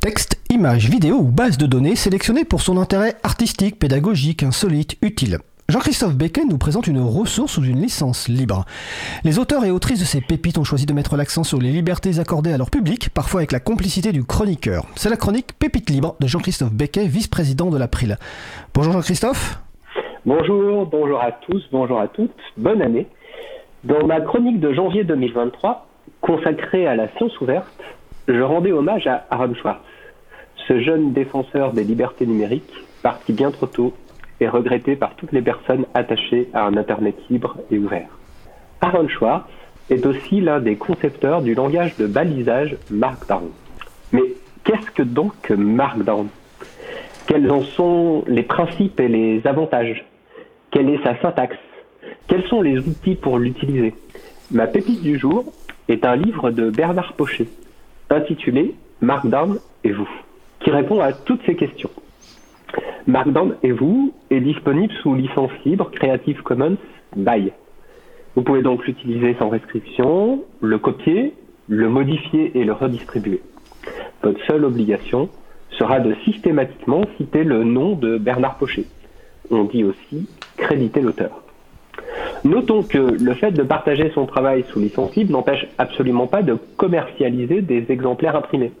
Texte, images, vidéos ou bases de données sélectionnées pour son intérêt artistique, pédagogique, insolite, utile. Jean-Christophe Becquet nous présente une ressource sous une licence libre. Les auteurs et autrices de ces pépites ont choisi de mettre l'accent sur les libertés accordées à leur public, parfois avec la complicité du chroniqueur. C'est la chronique Pépite libre de Jean-Christophe Becquet, vice-président de l'April. Bonjour Jean-Christophe. Bonjour, bonjour à tous, bonjour à toutes, bonne année. Dans ma chronique de janvier 2023, consacrée à la science ouverte, je rendais hommage à Aaron Schwartz, ce jeune défenseur des libertés numériques, parti bien trop tôt et regretté par toutes les personnes attachées à un Internet libre et ouvert. Aaron Schwartz est aussi l'un des concepteurs du langage de balisage Markdown. Mais qu'est-ce que donc Markdown? Quels en sont les principes et les avantages? Quelle est sa syntaxe? Quels sont les outils pour l'utiliser? Ma pépite du jour est un livre de Bernard Pochet, intitulé Markdown et vous, qui répond à toutes ces questions. Markdown et vous est disponible sous licence libre Creative Commons by. Vous pouvez donc l'utiliser sans restriction, le copier, le modifier et le redistribuer. Votre seule obligation sera de systématiquement citer le nom de Bernard Pochet. On dit aussi créditer l'auteur. Notons que le fait de partager son travail sous licence libre n'empêche absolument pas de commercialiser des exemplaires imprimés.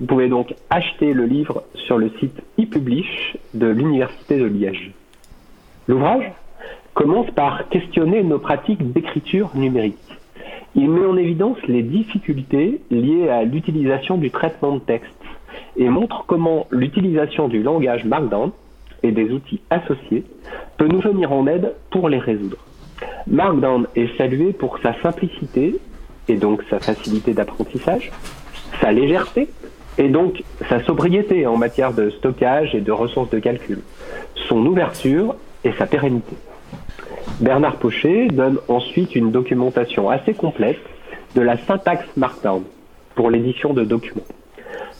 Vous pouvez donc acheter le livre sur le site ePublish de l'Université de Liège. L'ouvrage commence par questionner nos pratiques d'écriture numérique. Il met en évidence les difficultés liées à l'utilisation du traitement de texte et montre comment l'utilisation du langage Markdown et des outils associés peut nous venir en aide pour les résoudre. Markdown est salué pour sa simplicité et donc sa facilité d'apprentissage, sa légèreté et donc sa sobriété en matière de stockage et de ressources de calcul, son ouverture et sa pérennité. Bernard Pochet donne ensuite une documentation assez complète de la syntaxe Markdown pour l'édition de documents.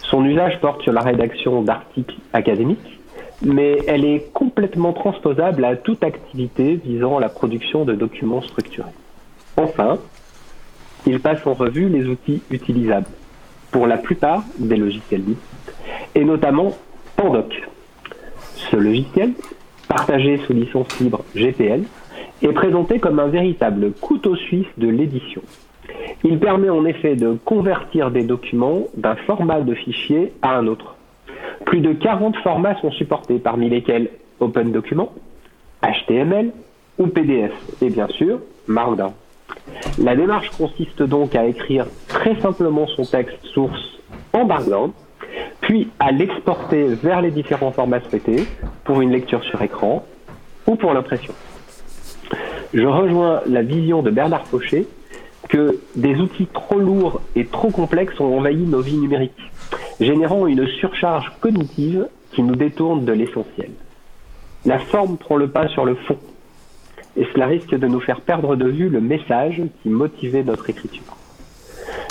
Son usage porte sur la rédaction d'articles académiques, mais elle est complètement transposable à toute activité visant la production de documents structurés. Enfin, il passe en revue les outils utilisables pour la plupart des logiciels libres, et notamment Pandoc. Ce logiciel, partagé sous licence libre GPL, est présenté comme un véritable couteau suisse de l'édition. Il permet en effet de convertir des documents d'un format de fichier à un autre. Plus de 40 formats sont supportés, parmi lesquels Open Document, HTML ou PDF, et bien sûr Markdown. La démarche consiste donc à écrire très simplement son texte source en Markdown, puis à l'exporter vers les différents formats souhaités pour une lecture sur écran ou pour l'impression. Je rejoins la vision de Bernard Fauché que des outils trop lourds et trop complexes ont envahi nos vies numériques générant une surcharge cognitive qui nous détourne de l'essentiel. La forme prend le pas sur le fond, et cela risque de nous faire perdre de vue le message qui motivait notre écriture.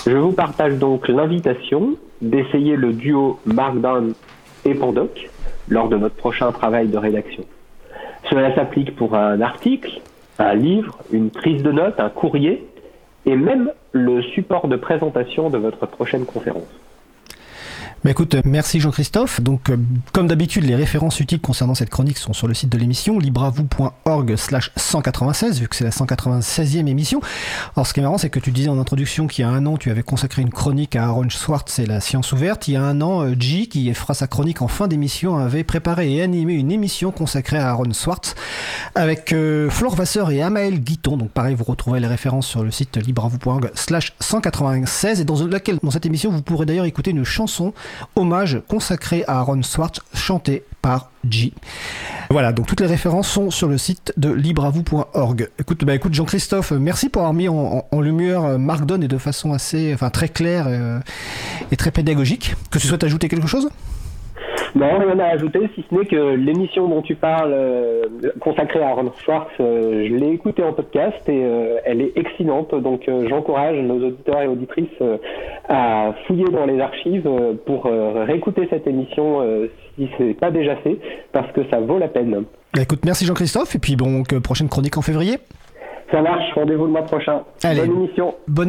Je vous partage donc l'invitation d'essayer le duo Markdown et Pandoc lors de votre prochain travail de rédaction. Cela s'applique pour un article, un livre, une prise de notes, un courrier et même le support de présentation de votre prochaine conférence. Bah écoute, merci Jean-Christophe. Donc, euh, comme d'habitude, les références utiles concernant cette chronique sont sur le site de l'émission, libravou.org slash 196, vu que c'est la 196e émission. Alors, ce qui est marrant, c'est que tu disais en introduction qu'il y a un an, tu avais consacré une chronique à Aaron Swartz et la science ouverte. Il y a un an, euh, G, qui fera sa chronique en fin d'émission, avait préparé et animé une émission consacrée à Aaron Swartz avec euh, Flore Vasseur et Amael Guiton. Donc, pareil, vous retrouvez les références sur le site libravou.org slash 196 et dans laquelle, dans cette émission, vous pourrez d'ailleurs écouter une chanson hommage consacré à Aaron Swartz, chanté par G. Voilà, donc toutes les références sont sur le site de libravou.org. Écoute, bah écoute Jean-Christophe, merci pour avoir mis en, lumière euh, Markdown et de façon assez, enfin très claire euh, et très pédagogique. Que tu souhaites ajouter quelque chose? Non, rien à ajouter, si ce n'est que l'émission dont tu parles, euh, consacrée à Aaron Schwartz, euh, je l'ai écoutée en podcast et euh, elle est excellente. Donc j'encourage nos auditeurs et auditrices à fouiller dans les archives pour réécouter cette émission si ce n'est pas déjà fait, parce que ça vaut la peine. Bah, écoute, merci Jean-Christophe, et puis bon, prochaine chronique en février. Ça marche, rendez-vous le mois prochain. Allez, bonne émission. Bonne